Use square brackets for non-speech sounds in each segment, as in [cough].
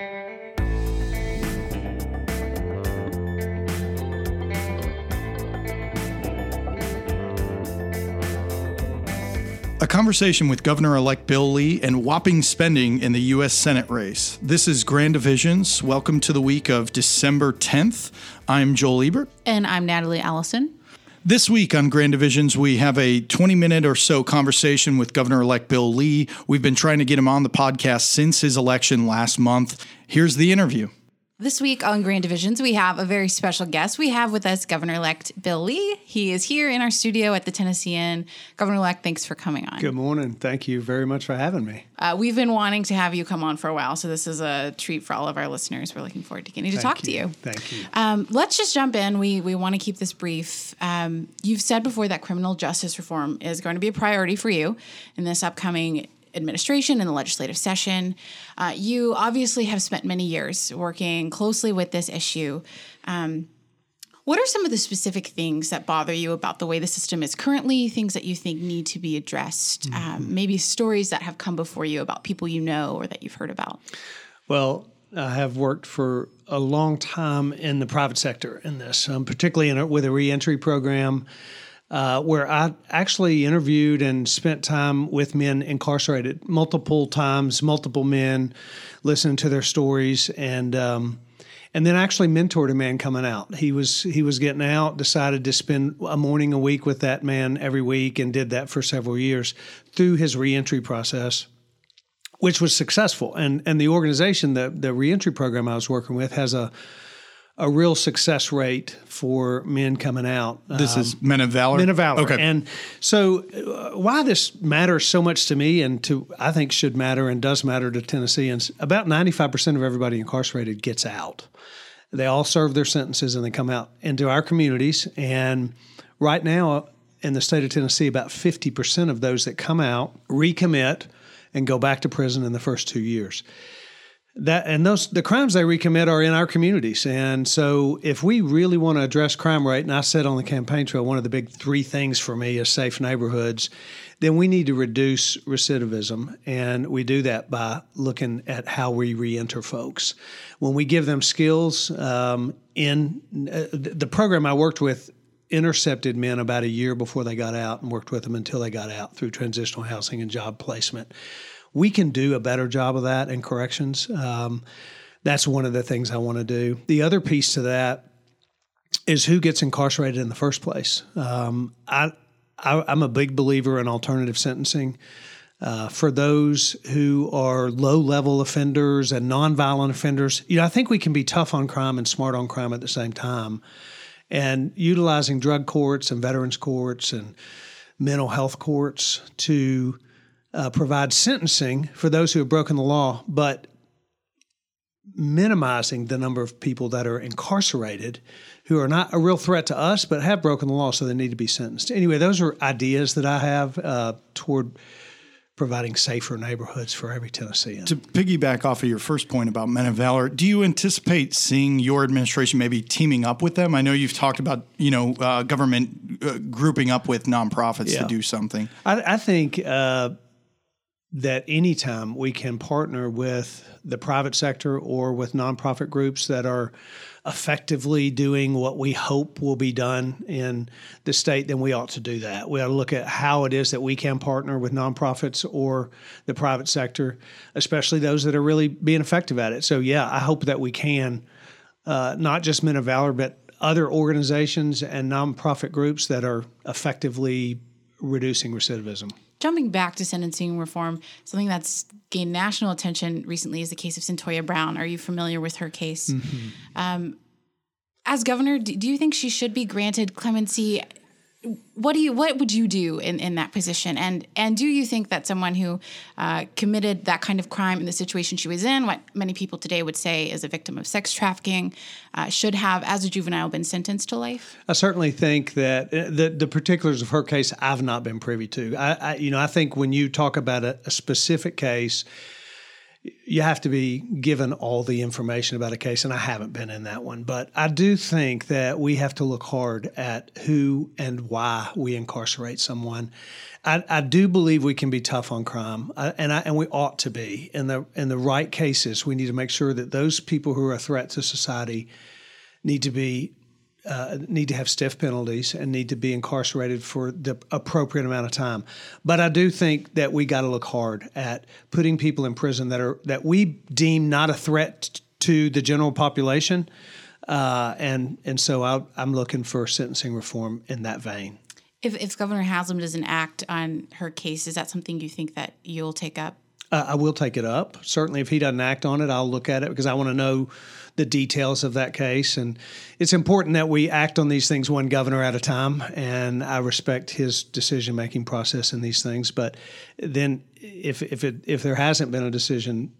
A conversation with Governor elect Bill Lee and whopping spending in the U.S. Senate race. This is Grand Divisions. Welcome to the week of December 10th. I'm Joel Ebert. And I'm Natalie Allison. This week on Grand Divisions, we have a 20 minute or so conversation with Governor elect Bill Lee. We've been trying to get him on the podcast since his election last month. Here's the interview. This week on Grand Divisions, we have a very special guest. We have with us Governor elect Bill Lee. He is here in our studio at the Tennessean. Governor elect, thanks for coming on. Good morning. Thank you very much for having me. Uh, we've been wanting to have you come on for a while, so this is a treat for all of our listeners. We're looking forward to getting to Thank talk to you. Thank you. Um, let's just jump in. We we want to keep this brief. Um, you've said before that criminal justice reform is going to be a priority for you in this upcoming administration and the legislative session. Uh, you obviously have spent many years working closely with this issue. Um, what are some of the specific things that bother you about the way the system is currently, things that you think need to be addressed, Mm-hmm. um, maybe stories that have come before you about people you know or that you've heard about? Well, I have worked for a long time in the private sector in this, um, particularly in a, with a reentry program. Uh, where I actually interviewed and spent time with men incarcerated multiple times, multiple men, listening to their stories, and um, and then actually mentored a man coming out. He was he was getting out, decided to spend a morning a week with that man every week, and did that for several years through his reentry process which was successful. And and the organization, the the reentry program I was working with, has a a real success rate for men coming out. This is Men of Valor? Um, Men of Valor. Okay. And so, uh, why this matters so much to me, and to I think should matter and does matter to Tennesseans, about ninety five percent of everybody incarcerated gets out. They all serve their sentences and they come out into our communities. And right now, in the state of Tennessee, about fifty percent of those that come out recommit and go back to prison in the first two years that and those the crimes they recommit are in our communities. And so if we really want to address crime rate and i said on the campaign trail one of the big three things for me is safe neighborhoods then we need to reduce recidivism. And we do that by looking at how we reenter folks. When we give them skills um, in uh, the program i worked with intercepted men about a year before they got out and worked with them until they got out through transitional housing and job placement we can do a better job of that in corrections. Um, that's one of the things I want to do. The other piece to that is who gets incarcerated in the first place. Um, I, I, I'm a big believer in alternative sentencing. Uh, for those who are low level offenders and nonviolent offenders, you know, I think we can be tough on crime and smart on crime at the same time. And utilizing drug courts and veterans courts and mental health courts to uh, provide sentencing for those who have broken the law, but minimizing the number of people that are incarcerated who are not a real threat to us, but have broken the law, so they need to be sentenced. Anyway, those are ideas that I have uh, toward providing safer neighborhoods for every Tennessean. To piggyback off of your first point about Men of Valor, do you anticipate seeing your administration maybe teaming up with them? I know you've talked about you know uh, government uh, grouping up with nonprofits Yeah. to do something. I, I think uh, that anytime we can partner with the private sector or with nonprofit groups that are effectively doing what we hope will be done in the state, then we ought to do that. We ought to look at how it is that we can partner with nonprofits or the private sector, especially those that are really being effective at it. So, yeah, I hope that we can, uh, not just Men of Valor, but other organizations and nonprofit groups that are effectively reducing recidivism. Jumping back to sentencing reform, something that's gained national attention recently is the case of Cyntoia Brown. Are you familiar with her case? Um, as governor, do you think she should be granted clemency? What do you what would you do in, in that position? And and do you think that someone who uh, committed that kind of crime in the situation she was in, what many people today would say is a victim of sex trafficking, uh, should have, as a juvenile, been sentenced to life? I certainly think that uh, the, the particulars of her case I've not been privy to. I, I you know I think when you talk about a, a specific case, you have to be given all the information about a case, and I haven't been in that one. But I do think that we have to look hard at who and why we incarcerate someone. I, I do believe we can be tough on crime, I, and I, and we ought to be in the in the right cases. We need to make sure that those people who are a threat to society need to be uh, need to have stiff penalties and need to be incarcerated for the appropriate amount of time. But I do think that we got to look hard at putting people in prison that are that we deem not a threat to the general population, uh, and and so I, I'm looking for sentencing reform in that vein. If, if Governor Haslam doesn't act on her case, is that something you think that you'll take up? Uh, I will take it up. Certainly, if he doesn't act on it, I'll look at it because I want to know the details of that case. And it's important that we act on these things one governor at a time. And I respect his decision making process in these things. But then, if if it if there hasn't been a decision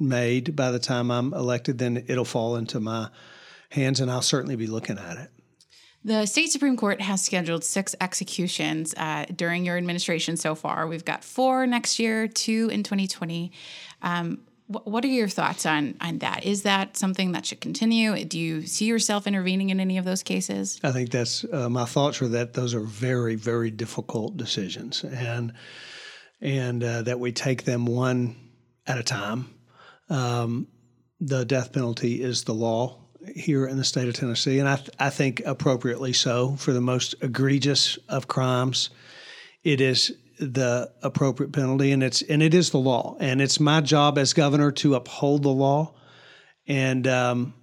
made by the time I'm elected, then it'll fall into my hands, and I'll certainly be looking at it. The state Supreme Court has scheduled six executions uh, during your administration so far. We've got four next year, two in 2020. Um, what are your thoughts on on that? Is that something that should continue? Do you see yourself intervening in any of those cases? I think that's uh, my thoughts are that those are very, very difficult decisions, and and uh, that we take them one at a time. Um, the death penalty is the law here in the state of Tennessee, and I, th- I think appropriately so for the most egregious of crimes. It is the appropriate penalty, and it's and it is the law, and it's my job as governor to uphold the law, and um,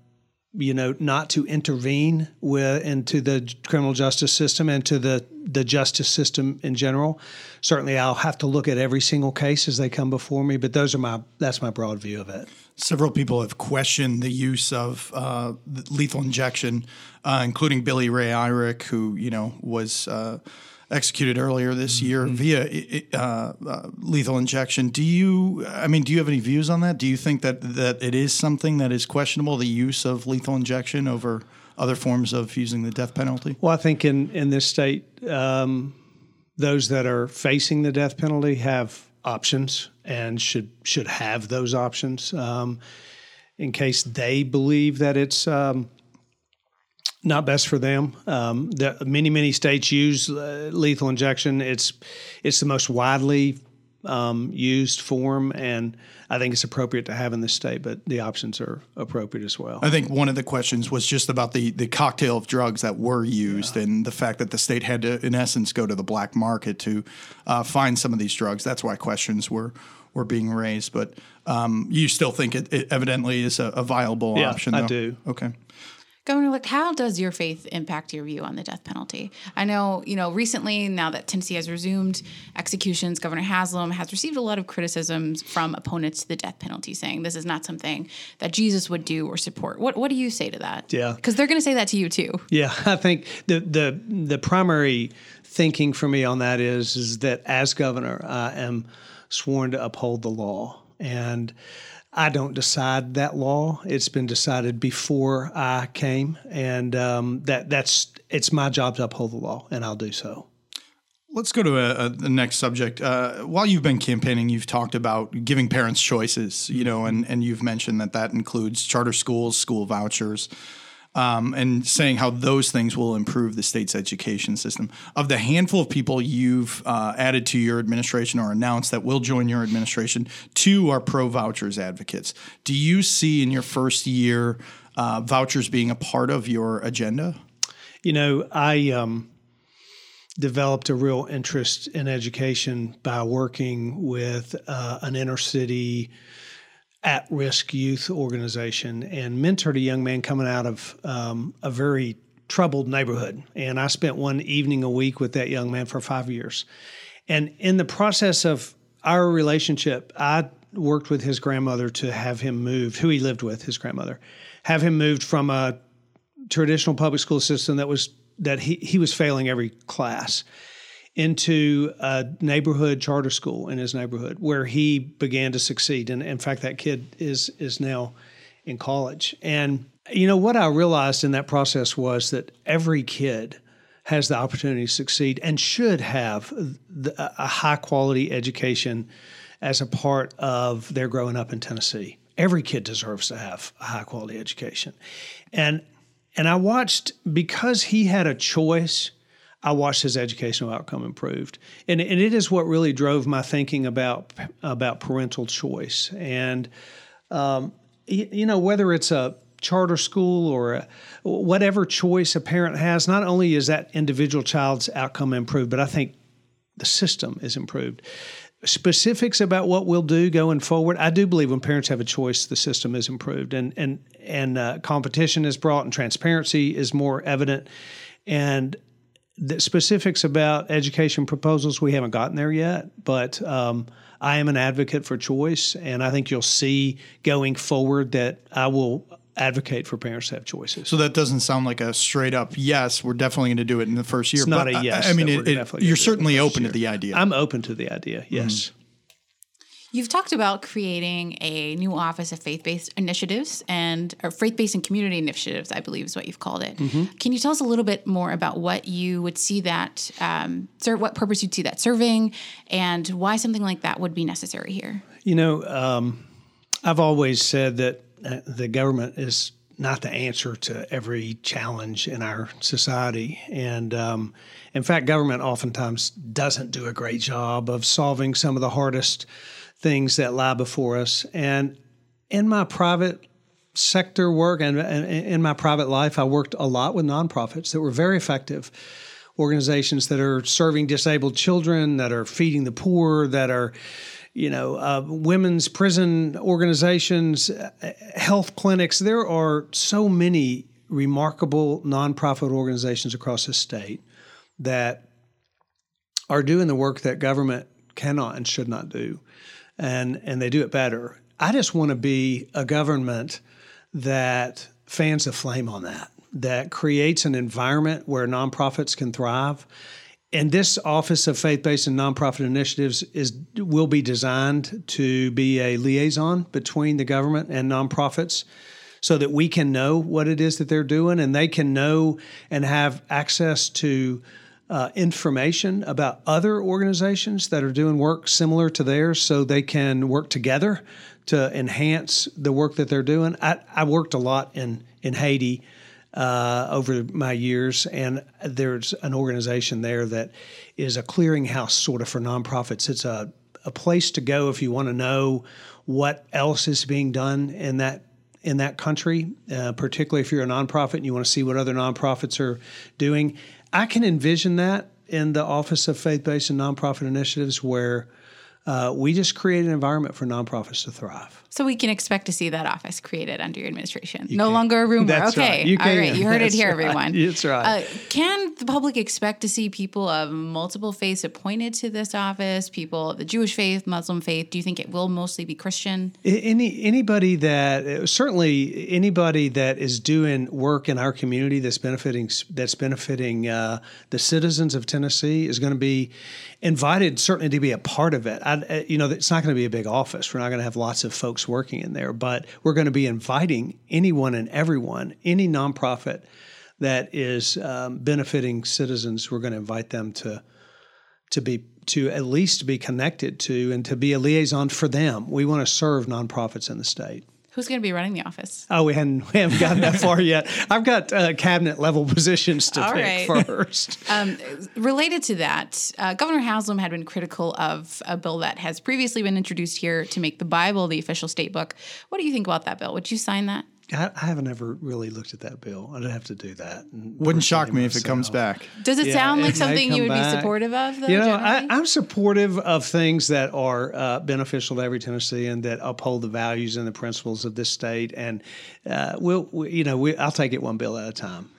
you know not to intervene with into the criminal justice system and to the the justice system in general. Certainly, I'll have to look at every single case as they come before me, but those are my that's my broad view of it. Several people have questioned the use of uh, lethal injection, uh, including Billy Ray Irick, who you know was uh, executed earlier this year via uh, uh, lethal injection. Do you? I mean, do you have any views on that? Do you think that that it is something that is questionable, the use of lethal injection over other forms of using the death penalty? Well, I think in in this state, um, those that are facing the death penalty have options and should should have those options um, in case they believe that it's um, not best for them. Um, the, many many states use uh, lethal injection. It's it's the most widely um, used form, and I think it's appropriate to have in this state. But the options are appropriate as well. I think one of the questions was just about the, the cocktail of drugs that were used yeah. and the fact that the state had to, in essence, go to the black market to uh, find some of these drugs. That's why questions were were being raised. But um, you still think it, it evidently is a, a viable yeah, option? Though? I do. Okay. Governor, like, how does your faith impact your view on the death penalty? I know, you know, recently, now that Tennessee has resumed executions, Governor Haslam has received a lot of criticisms from opponents to the death penalty, saying this is not something that Jesus would do or support. What What do you say to that? Yeah, because they're going to say that to you too. Yeah, [laughs] I think the the the primary thinking for me on that is is that as governor, I am sworn to uphold the law and. I don't decide that law. It's been decided before I came, and um, that that's it's my job to uphold the law, and I'll do so. Let's go to a, a, the next subject. Uh, while you've been campaigning, you've talked about giving parents choices, you know, and, and you've mentioned that that includes charter schools, school vouchers, um, and saying how those things will improve the state's education system. Of the handful of people you've uh, added to your administration or announced that will join your administration, two are pro vouchers advocates. Do you see in your first year uh, vouchers being a part of your agenda? You know, I um, developed a real interest in education by working with uh, an inner city at risk youth organization and mentored a young man coming out of um, a very troubled neighborhood. And I spent one evening a week with that young man for five years. And in the process of our relationship, I worked with his grandmother to have him moved, who he lived with, his grandmother, have him moved from a traditional public school system that was that he, he was failing every class into a neighborhood charter school in his neighborhood where he began to succeed. And in fact, that kid is is now in college. And you know what I realized in that process was that every kid has the opportunity to succeed and should have a high quality education as a part of their growing up in Tennessee. Every kid deserves to have a high quality education. And and I watched because he had a choice, I watched his educational outcome improved. And, and it is what really drove my thinking about about parental choice. And um, you, you know, whether it's a charter school or a, whatever choice a parent has, not only is that individual child's outcome improved, but I think the system is improved. Specifics about what we'll do going forward, I do believe when parents have a choice, the system is improved, and and and uh, competition is brought, and transparency is more evident, and the specifics about education proposals we haven't gotten there yet, but. Um, I am an advocate for choice, and I think you'll see going forward that I will advocate for parents to have choices. So that doesn't sound like a straight up yes. We're definitely going to do it in the first year. It's not a yes. I, I mean, it, it, you're certainly open to the idea. I'm open to the idea. Yes. Mm-hmm. You've talked about creating a new office of faith-based initiatives and or faith-based and community initiatives, I believe is what you've called it. Mm-hmm. Can you tell us a little bit more about what you would see that, um, sir, what purpose you'd see that serving, and why something like that would be necessary here? You know, um, I've always said that uh, the government is not the answer to every challenge in our society. And um, in fact, government oftentimes doesn't do a great job of solving some of the hardest things that lie before us. And in my private sector work and, in my private life, I worked a lot with nonprofits that were very effective. Organizations that are serving disabled children, that are feeding the poor, that are you know, uh, women's prison organizations, uh, health clinics. There are so many remarkable nonprofit organizations across the state that are doing the work that government cannot and should not do, and and they do it better. I just want to be a government that fans the flame on that, that creates an environment where nonprofits can thrive and this Office of Faith-Based and Nonprofit Initiatives is will be designed to be a liaison between the government and nonprofits so that we can know what it is that they're doing and they can know and have access to uh, information about other organizations that are doing work similar to theirs so they can work together to enhance the work that they're doing. I, I worked a lot in, in Haiti uh, over my years, and there's an organization there that is a clearinghouse sort of for nonprofits. It's a a place to go if you want to know what else is being done in that in that country, uh, particularly if you're a nonprofit and you want to see what other nonprofits are doing. I can envision that in the Office of Faith Based and Nonprofit Initiatives where uh, we just create an environment for nonprofits to thrive. So we can expect to see that office created under your administration. You no can. longer a rumor. That's okay. Right. You All right. You heard it here, right. everyone. That's right. Uh, can the public expect to see people of multiple faiths appointed to this office? People of the Jewish faith, Muslim faith? Do you think it will mostly be Christian? Any anybody that certainly anybody that is doing work in our community that's benefiting that's benefiting uh, the citizens of Tennessee is going to be invited certainly to be a part of it. I, you know, it's not going to be a big office. We're not going to have lots of folks working in there, but we're going to be inviting anyone and everyone, any nonprofit that is um, benefiting citizens. We're going to invite them to to be to at least be connected to and to be a liaison for them. We want to serve nonprofits in the state. Who's going to be running the office? Oh, we hadn't we haven't gotten that far yet. I've got uh, cabinet level positions to All pick right. first. [laughs] Um, related to that, uh, Governor Haslam had been critical of a bill that has previously been introduced here to make the Bible the official state book. What do you think about that bill? Would you sign that? I, I haven't ever really looked at that bill. I'd have to do that. Wouldn't shock me myself. if it comes back. Does it yeah, sound like something you would back. be supportive of? Though, you know, I, am supportive of things that are uh, beneficial to every Tennessean that uphold the values and the principles of this state. And uh, we'll, we, you know, we, I'll take it one bill at a time.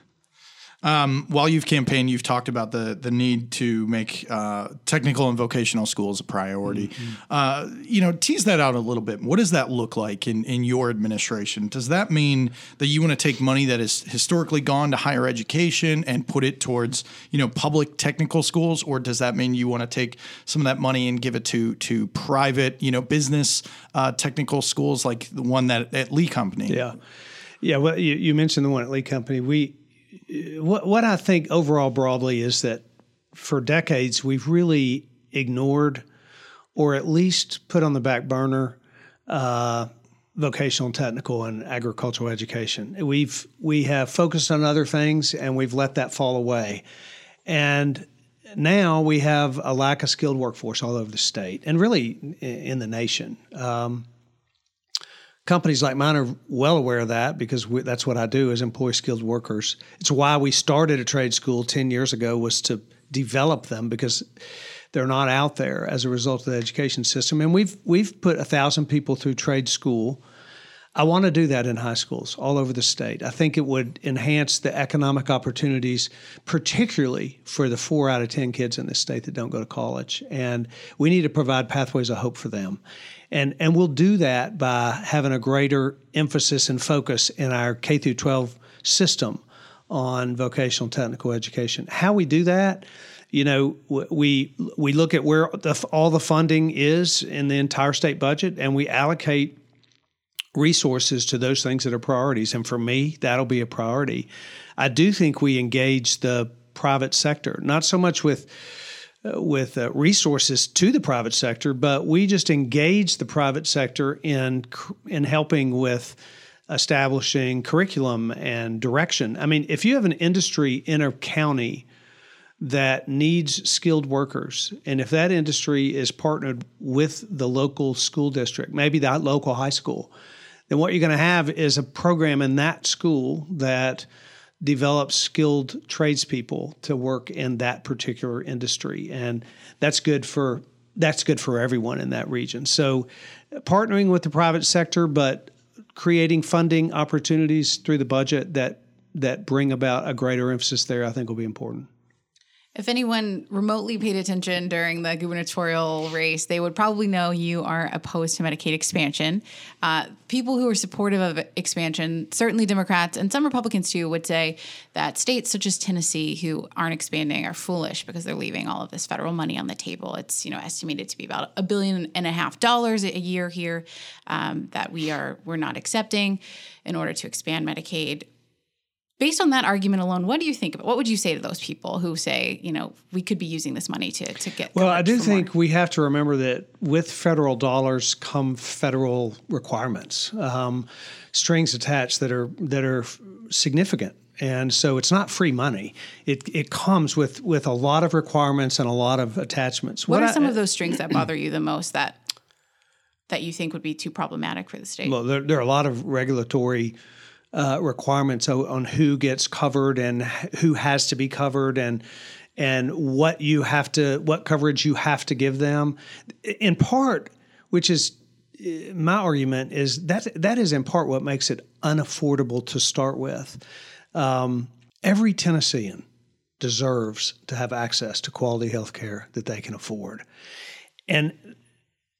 Um, while you've campaigned, you've talked about the the need to make uh, technical and vocational schools a priority. Mm-hmm. Uh, you know, tease that out a little bit. What does that look like in in your administration? Does that mean that you want to take money that has historically gone to higher education and put it towards you know public technical schools, or does that mean you want to take some of that money and give it to to private you know business uh, technical schools like the one that at Lee Company? Yeah. Yeah, well, you, you mentioned the one at Lee Company. We what what I think overall broadly is that for decades we've really ignored or at least put on the back burner uh, vocational, technical, and agricultural education. We've we have focused on other things and we've let that fall away, and now we have a lack of skilled workforce all over the state and really in the nation. Um, companies like mine are well aware of that because we, that's what I do is employ skilled workers. It's why we started a trade school 10 years ago was to develop them because they're not out there as a result of the education system. And we've we've put a thousand people through trade school. I want to do that in high schools all over the state. I think it would enhance the economic opportunities, particularly for the four out of 10 kids in this state that don't go to college. And we need to provide pathways of hope for them. And, and we'll do that by having a greater emphasis and focus in our K through 12 system on vocational technical education. How we do that, you know, we we look at where the, all the funding is in the entire state budget, and we allocate resources to those things that are priorities. And for me, that'll be a priority. I do think we engage the private sector, not so much with uh, with uh, resources to the private sector, but we just engage the private sector in in helping with establishing curriculum and direction. I mean, if you have an industry in a county that needs skilled workers. And if that industry is partnered with the local school district, maybe that local high school, then what you're going to have is a program in that school that develops skilled tradespeople to work in that particular industry. And that's good for that's good for everyone in that region. So partnering with the private sector, but creating funding opportunities through the budget that that bring about a greater emphasis there, I think will be important. If anyone remotely paid attention during the gubernatorial race, they would probably know you are opposed to Medicaid expansion. Uh, people who are supportive of expansion, certainly Democrats and some Republicans too, would say that states such as Tennessee who aren't expanding are foolish because they're leaving all of this federal money on the table. It's you know estimated to be about a billion and a half dollars a year here um, that we are we're not accepting in order to expand Medicaid based on that argument alone, what do you think about what would you say to those people who say, you know, we could be using this money to, to get Well, I do think more? we have to remember that with federal dollars come federal requirements, um, strings attached that are that are significant. And so it's not free money. It, it comes with, with a lot of requirements and a lot of attachments. What, what are I, some of those strings that bother you the most that that you think would be too problematic for the state? Well, there, there are a lot of regulatory uh, requirements on who gets covered and who has to be covered and and what you have to what coverage you have to give them. In part which is uh, my argument is that that is in part what makes it unaffordable to start with. Um, every tennessean deserves to have access to quality health care that they can afford. And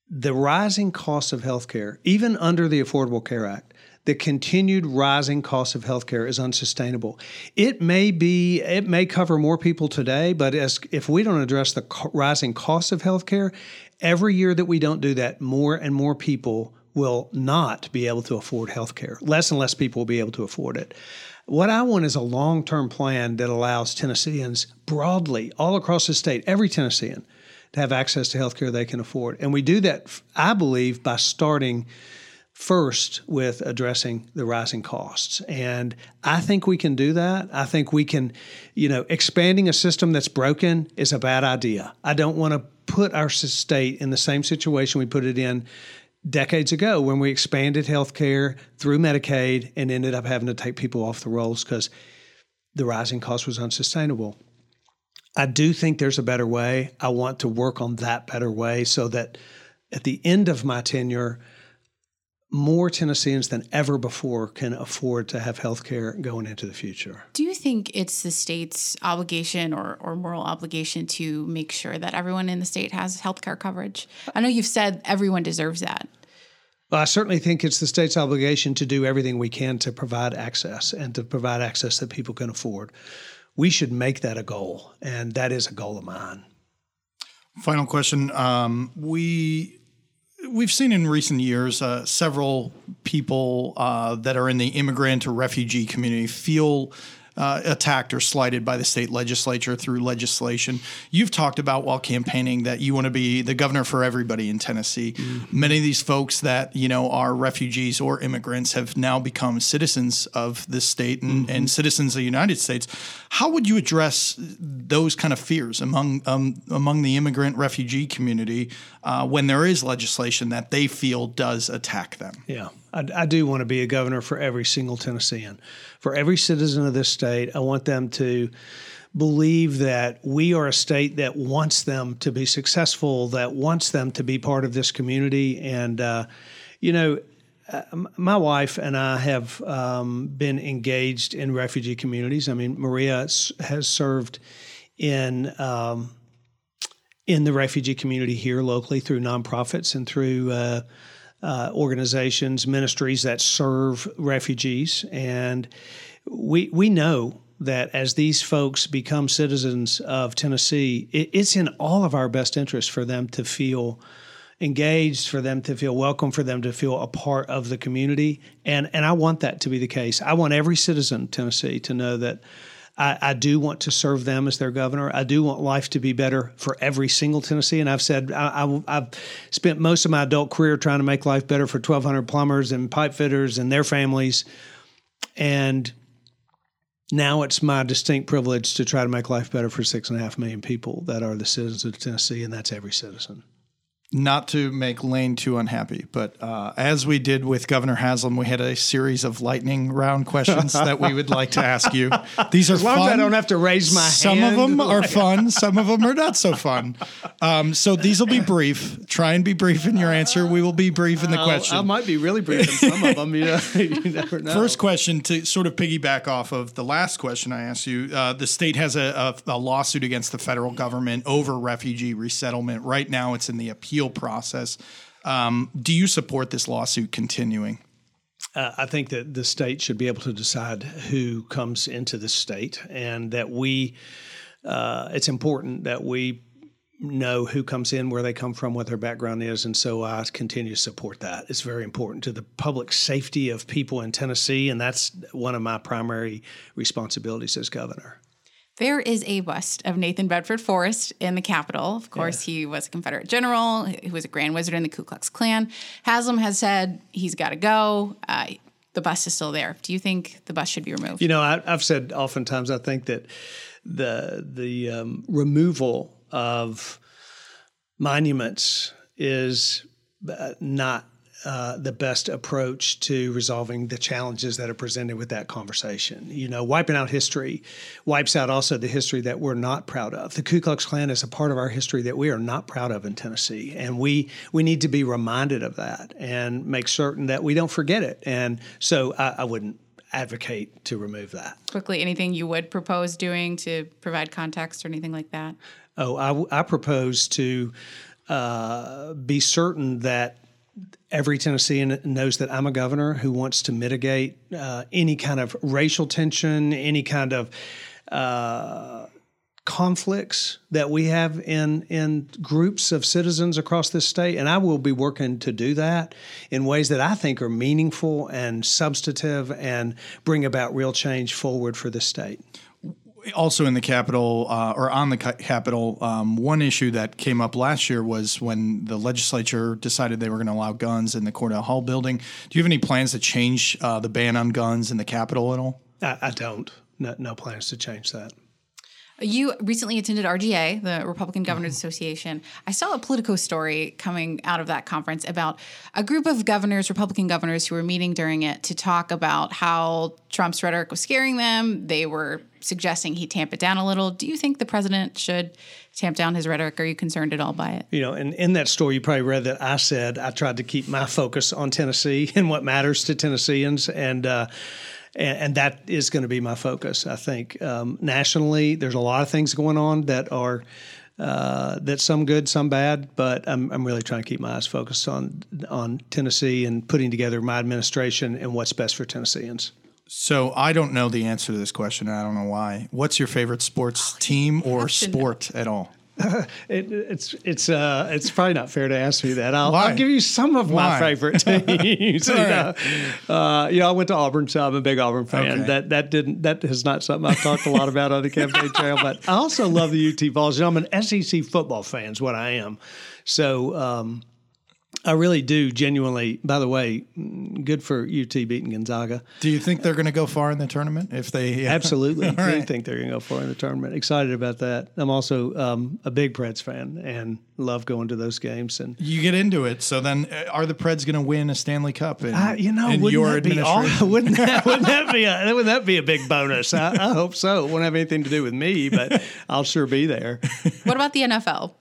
the rising cost of health care even under the affordable care act the continued rising cost of healthcare is unsustainable. It may be, it may cover more people today, but as if we don't address the co- rising cost of healthcare, every year that we don't do that, more and more people will not be able to afford healthcare. Less and less people will be able to afford it. What I want is a long term plan that allows Tennesseans broadly, all across the state, every Tennessean, to have access to healthcare they can afford. And we do that, I believe, by starting first with addressing the rising costs. And I think we can do that. I think we can, you know, expanding a system that's broken is a bad idea. I don't want to put our state in the same situation we put it in decades ago when we expanded health care through Medicaid and ended up having to take people off the rolls because the rising cost was unsustainable. I do think there's a better way. I want to work on that better way so that at the end of my tenure, more Tennesseans than ever before can afford to have health care going into the future. Do you think it's the state's obligation or, or moral obligation to make sure that everyone in the state has health care coverage? I know you've said everyone deserves that. Well, I certainly think it's the state's obligation to do everything we can to provide access and to provide access that people can afford. We should make that a goal, and that is a goal of mine. Final question. Um, we we've seen in recent years uh, several people uh, that are in the immigrant or refugee community feel uh, attacked or slighted by the state legislature through legislation. You've talked about while campaigning that you want to be the governor for everybody in Tennessee. Mm-hmm. Many of these folks that you know are refugees or immigrants have now become citizens of this state and, mm-hmm. and citizens of the United States. How would you address those kind of fears among um, among the immigrant refugee community uh, when there is legislation that they feel does attack them? Yeah. I, I, do want to be a governor for every single Tennessean, for every citizen of this state. I want them to believe that we are a state that wants them to be successful, that wants them to be part of this community. And, uh, you know, uh, my wife and I have um, been engaged in refugee communities. I mean, Maria has served in um, in the refugee community here locally through nonprofits and through uh, uh, organizations, ministries that serve refugees, and we we know that as these folks become citizens of Tennessee, it, it's in all of our best interest for them to feel engaged, for them to feel welcome, for them to feel a part of the community, and and I want that to be the case. I want every citizen of Tennessee to know that I, I, do want to serve them as their governor. I do want life to be better for every single Tennessee. And I've said I, have spent most of my adult career trying to make life better for 1,200 plumbers and pipe fitters and their families. And now it's my distinct privilege to try to make life better for six and a half million people that are the citizens of Tennessee, and that's every citizen not to make Lane too unhappy, but uh, as we did with Governor Haslam, we had a series of lightning round questions that we would like to ask you. [laughs] These are as long fun. as I don't have to raise my some hand. Some of them are fun. Some of them are not so fun. [laughs] Um, so these will be brief. Try and be brief in your answer. We will be brief in the question. I might be really brief in some of them. You, [laughs] know, you never know. First question to sort of piggyback off of the last question I asked you. Uh, the state has a, a, a lawsuit against the federal government over refugee resettlement. Right now, it's in the appeal appeal process. Um, do you support this lawsuit continuing? Uh, I think that the state should be able to decide who comes into the state, and that we. Uh, it's important that we know who comes in, where they come from, what their background is, and so I continue to support that. It's very important to the public safety of people in Tennessee, and that's one of my primary responsibilities as governor. There is a bust of Nathan Bedford Forrest in the Capitol. Of course, yeah. he was a Confederate general He was a Grand Wizard in the Ku Klux Klan. Haslam has said he's got to go. Uh, the bust is still there. Do you think the bust should be removed? You know, I, have said oftentimes I think that the the um, removal of monuments is uh, not uh, the best approach to resolving the challenges that are presented with that conversation. You know, wiping out history wipes out also the history that we're not proud of. The Ku Klux Klan is a part of our history that we are not proud of in Tennessee, and we we need to be reminded of that and make certain that we don't forget it. And so, I, I wouldn't advocate to remove that. Quickly, anything you would propose doing to provide context or anything like that? Oh, I, I propose to uh, be certain that every Tennessean knows that I'm a governor who wants to mitigate uh, any kind of racial tension, any kind of uh, conflicts that we have in in groups of citizens across this state, and I will be working to do that in ways that I think are meaningful and substantive and bring about real change forward for the state also in the Capitol uh, or on the Capitol, um, one issue that came up last year was when the legislature decided they were going to allow guns in the Cordell Hull building. Do you have any plans to change uh, the ban on guns in the Capitol at all? I, I don't. No, no plans to change that. You recently attended RGA, the Republican Governors mm-hmm. Association. I saw a Politico story coming out of that conference about a group of governors, Republican governors, who were meeting during it to talk about how Trump's rhetoric was scaring them. They were suggesting he tamp it down a little. Do you think the president should tamp down his rhetoric? Are you concerned at all by it? You know, and in that story, you probably read that I said I tried to keep my focus on Tennessee [laughs] and what matters to Tennesseans. And, uh, and, and, that is going to be my focus. I think um, nationally, there's a lot of things going on that are uh, that some good, some bad, but I'm, I'm really trying to keep my eyes focused on on Tennessee and putting together my administration and what's best for Tennesseans. So I don't know the answer to this question. I don't know why. What's your favorite sports team or sport at all? [laughs] It, it's it's uh it's probably not fair to ask me that. I'll, I'll give you some of Why? my favorite [laughs] teams. you, know. uh, you know, I went to Auburn, so I'm a big Auburn fan. Okay. That that didn't that is not something I've talked a lot about on the campaign trail. But I also love the UT Vols. You know, I'm an SEC football fan. Is what I am. So. um I really do genuinely. By the way, mm, good for UT beating Gonzaga. Do you think they're going to go far in the tournament if they? Absolutely. [laughs] All I right. think they're going to go far in the tournament. Excited about that. I'm also um, a big Preds fan and love going to those games. And You get into it. So then, uh, are the Preds going to win a Stanley Cup? In, I, you know, in wouldn't your that be all, administration? [laughs] wouldn't that [laughs] wouldn't that be a wouldn't that be a big bonus? I, I hope so. It won't have anything to do with me, but I'll sure be there. What about the NFL?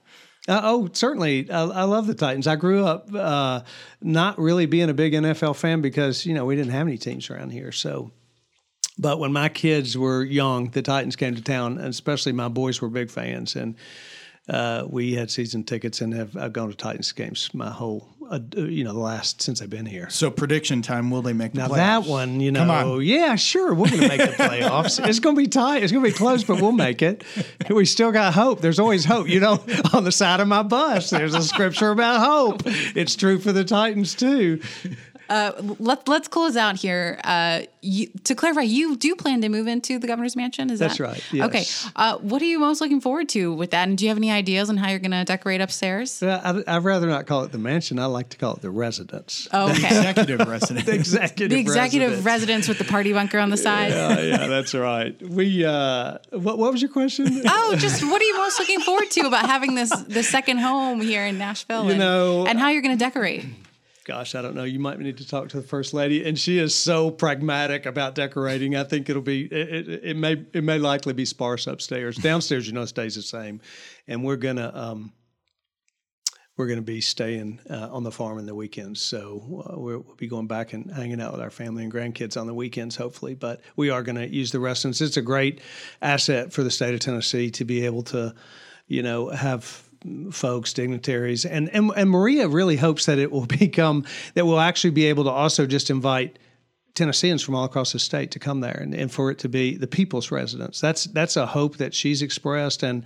Uh, oh, certainly. I, I love the Titans. I grew up uh, not really being a big NFL fan because you know we didn't have any teams around here. So, but when my kids were young, the Titans came to town, and especially my boys were big fans, and uh, we had season tickets and have I've gone to Titans games my whole uh, you know the last since I've been here. So prediction time: Will they make the playoffs? Now playoffs? that one, you know, Come on. yeah, sure, we're going to make the [laughs] playoffs. it's going to be tight. It's going to be close, but we'll make it. We still got hope. There's always hope. You know, [laughs] on the side of my bus, there's a scripture about hope. It's true for the Titans too. Let, let's close out here. Uh, you, to clarify, you do plan to move into the governor's mansion? Is That's that right, yes. Okay. Uh, what are you most looking forward to with that? And do you have any ideas on how you're going to decorate upstairs? Uh, I, I'd rather not call it the mansion. I like to call it the residence. Oh, okay. executive resident. [laughs] executive. the executive residence. residence with the party bunker on the side. Uh, yeah, that's right. We. Uh, what, what was your question? Oh, just what are you most looking forward to about having this the second home here in Nashville? You and, know- and how you're going to decorate? Gosh, I don't know. You might need to talk to the first lady, and she is so pragmatic about decorating. I think it'll be it, it, it may it may likely be sparse upstairs. Downstairs, you know, stays the same, and we're gonna um, we're gonna be staying uh, on the farm in the weekends. So uh, we'll be going back and hanging out with our family and grandkids on the weekends, hopefully. But we are gonna use the residence. It's a great asset for the state of Tennessee to be able to, you know, have folks, dignitaries, and, and and Maria really hopes that it will [laughs] become that we'll actually be able to also just invite Tennesseans from all across the state to come there, and, and for it to be the people's residence. That's that's a hope that she's expressed, and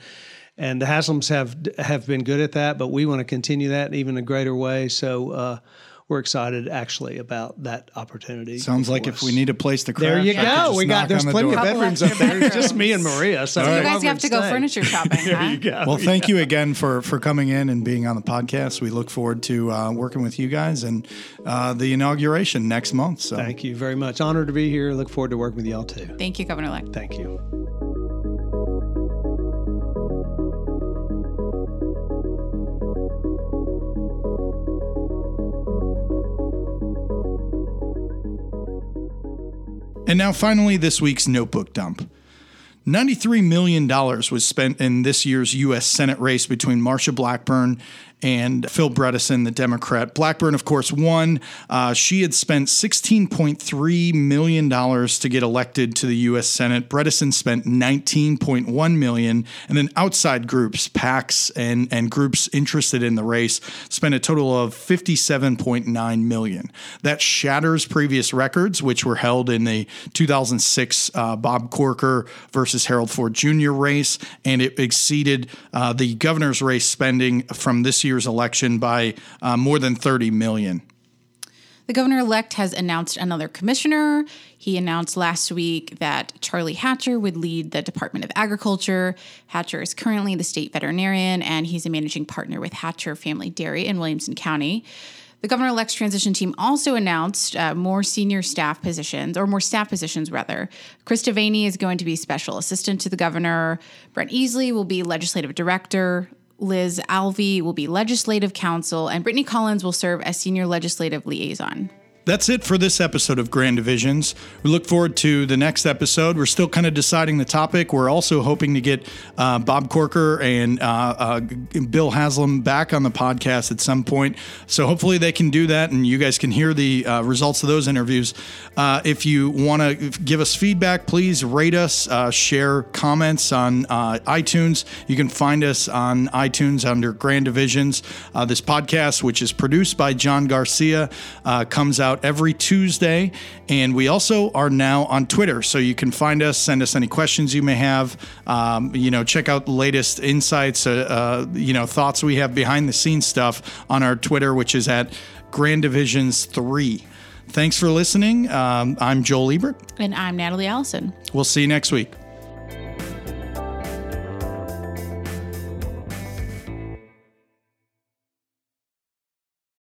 and the Haslams have have been good at that, but we want to continue that in even a greater way. So. Uh, we're excited actually about that opportunity. Sounds like for if we need a place to crash, There you go. We got knock there's on the plenty of bedrooms [laughs] up there. Just me and. Maria. So, So you guys have to go stay. furniture [laughs] shopping. There huh? you go. Well, thank you again for for coming in and being on the podcast. We look forward to uh, working with you guys and uh, the inauguration next month. So Thank you very much. Honored to be here. Look forward to working with y'all too. Thank you, Governor Elect. Thank you. And now, finally, this week's notebook dump. $93 million was spent in this year's U.S. Senate race between Marsha Blackburn and Phil Bredesen, the Democrat. Blackburn, of course, won. Uh, she had spent $16.3 million to get elected to the U.S. Senate. Bredesen spent 19.1 million. And then outside groups, PACs, and, and groups interested in the race spent a total of 57.9 million. That shatters previous records, which were held in the 2006 uh, Bob Corker versus Harold Ford Jr. race, and it exceeded uh, the governor's race spending from this year's election by uh, more than 30 million. The governor elect has announced another commissioner. He announced last week that Charlie Hatcher would lead the Department of Agriculture. Hatcher is currently the state veterinarian, and he's a managing partner with Hatcher Family Dairy in Williamson County. The governor elect's transition team also announced uh, more senior staff positions, or more staff positions rather. Chris Devaney is going to be special assistant to the governor. Brent Easley will be legislative director. Liz Alvey will be legislative counsel, and Brittany Collins will serve as senior legislative liaison. That's it for this episode of Grand Divisions. We look forward to the next episode. We're still kind of deciding the topic. We're also hoping to get uh, Bob Corker and uh, uh, Bill Haslam back on the podcast at some point. So hopefully they can do that and you guys can hear the uh, results of those interviews. Uh, if you want to give us feedback, please rate us, uh, share comments on iTunes. You can find us on iTunes under Grand Divisions. This podcast, which is produced by John Garcia, comes out out every Tuesday. And we also are now on Twitter. So you can find us, send us any questions you may have. Um, you know, check out the latest insights, uh, uh, you know, thoughts we have behind the scenes stuff on our Twitter, which is at Grand Divisions 3. Thanks for listening. Um, I'm Joel Ebert. And I'm Natalie Allison. We'll see you next week.